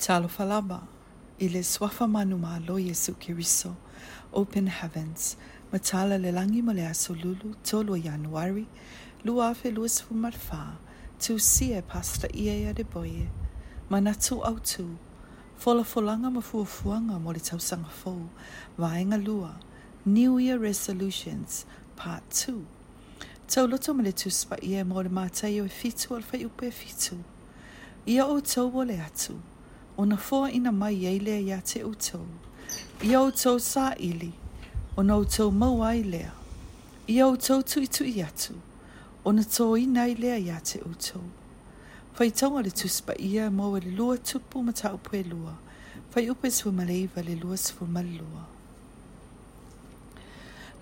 Talofalaba. Ile swafamanuma lo Yesu Kiriso. Open heavens. Matala lelangi molea solulu tolo Januari. Luafe luas fumarfa. Tu sie pasta ia de boye. Manatu au tu. Fola folanga mafuafuanga mo le tausanga fo. Vaenga lua. New Year Resolutions Part 2. Tau loto mele tuspa ia mo le mātai o e fitu alfa upe fitu. Ia o tau o le atu. ona foa ina mai ei lea ia te utou. Ia utou sa ili, ona utou mau ai lea. Ia utou tui tui atu, ona tō ina i lea ia te utou. Fai taunga le tuspa ia mau le lua tupu ma tau pue lua, fai upe sua maleiva le lua sua malua.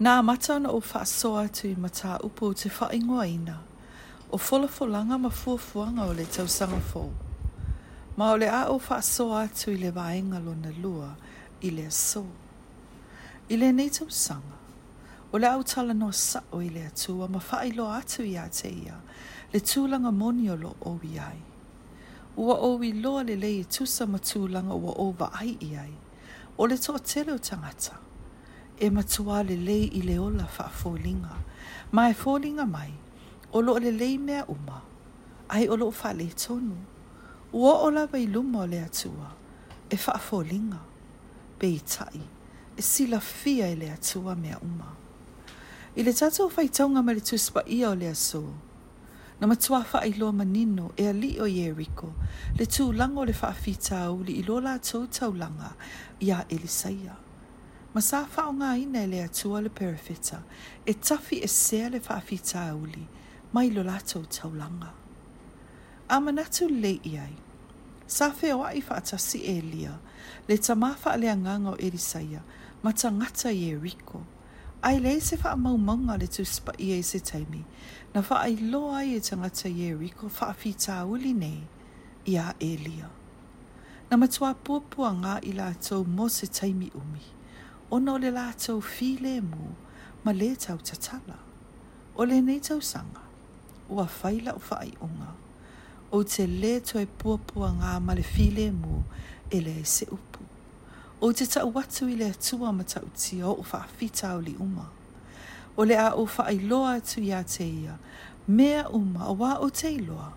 Nā mata ana o wha soa tu i mata upo te wha ingoa ina, o folafolanga ma fuafuanga o le tau sanga fōu. Ma ole a o wha so atu i le vaenga lo na lua i le so. I le nei tau sanga. O le au tala no sa o i le atua ma wha i lo atu i te ia le tūlanga moni o lo o i ai. Ua o i loa le lei tūsa ma tūlanga ua o va ai i ai. O le tō tele o tangata. E matua le lei i le ola wha fōlinga. Ma e fōlinga mai. O lo le lei mea uma. Ai o lo wha le tonu ua o lava i luma o le atua e faafolinga pe i tai e sila fia i le atua mea uma. I le tata o faitaunga ma le tuspa ia o le aso, na matua faa i loa manino e ali o Jericho, le tū lango le faa fitau li i loa la tau tau langa i a Elisaia. Ma sa faa o ngā ina e le atua le perifita, e tafi e sea le faa fitau li, mai lo la tau tau langa. A manatu le iai. Sa feo ai fa si e lia. Le ta mafa le angango erisaya. Ma ta ngata i e riko. Ai le se fa mau le tu spa i e se taimi. Na fa ai lo ai e ta ngata i e riko fa a fi ta uli ne. I a e lia. Na matua pupua ngā i la tau mo se taimi umi. o o le la tau fi le mu. Ma le tau tatala. O le nei tau sanga. Ua faila o fa ai unga. O le o te le toi puapua ngā male file mō e le se upu. O te tau watu i le atua ma tau ti o o whaafita o li uma. O le a o whaailoa atu ia te ia, mea uma o wā o te iloa,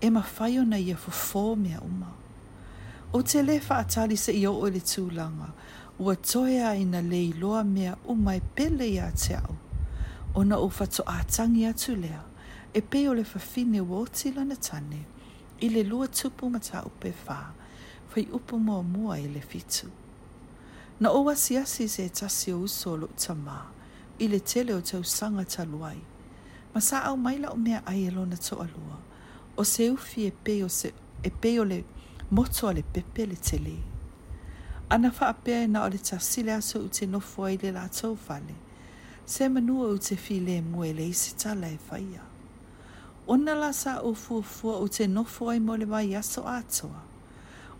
e ma whaio na ia fufo mea uma. O te le whaatali se i o o le tūlanga, ua toia i na le iloa mea uma e pele ia te au, o na o whato atangi atu lea e pe o le fafine wōti lana tane, i le lua tupu mata upe whā, whai upu mua mua i le fitu. Na o wasi asi se tasi o uso lo ta mā, i le tele o tau sanga ta luai, ma sa au maila o mea ai e lona to alua, o se ufi e pe o, se, e pe o le moto a le pepe le tele. Ana wha apea e na o le tasi le aso u te nofua i le la tau fale, se manua u te fi le mua i le isi tala e whaia ona la sa o fuafua o te nofo ai mo le mai atoa,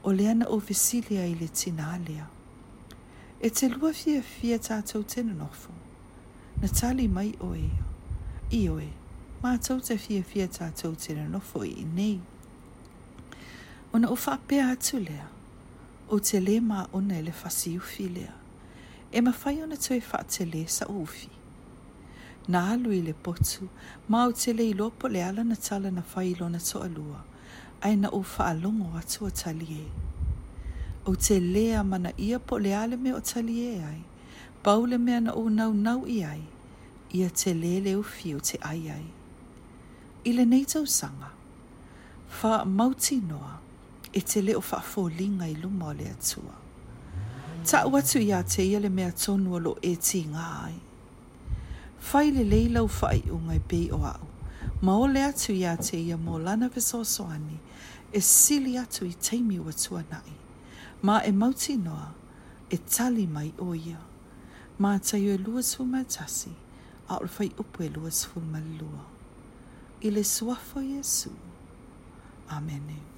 o le ana o visilia i le tina alia. E te lua fia fia tātou tena nofo, na tali mai o e, i o e, ma tau te fia fia tātou tena nofo i nei. Ona o whapea atu lea, o te e le ma ona ele fasi ufi lea, e mawhai ona tue wha te le sa ufi na alu i le potu, ma o te lei lopo le ala na tala na failo na to alua, ai na o faa longo atu a talie. O te lea mana ia po le ale me o talie ai, baule mea na o nau nau i ai, ia te lele o fi o te ai ai. I le nei sanga, faa mauti noa, e te leo faa fō linga i luma o le atua. Ta watu ia te ia le mea tonu alo e ti ai. Faile le leila o o ngai pe o au. Ma o le atu ia te ia mō lana soani. e sili atu i teimi wa tuanai. Ma e mauti noa e tali mai o ia. Ma taio e lua tasi a o whai upu e lua sfumalua. I le suafo Jesu. Amen.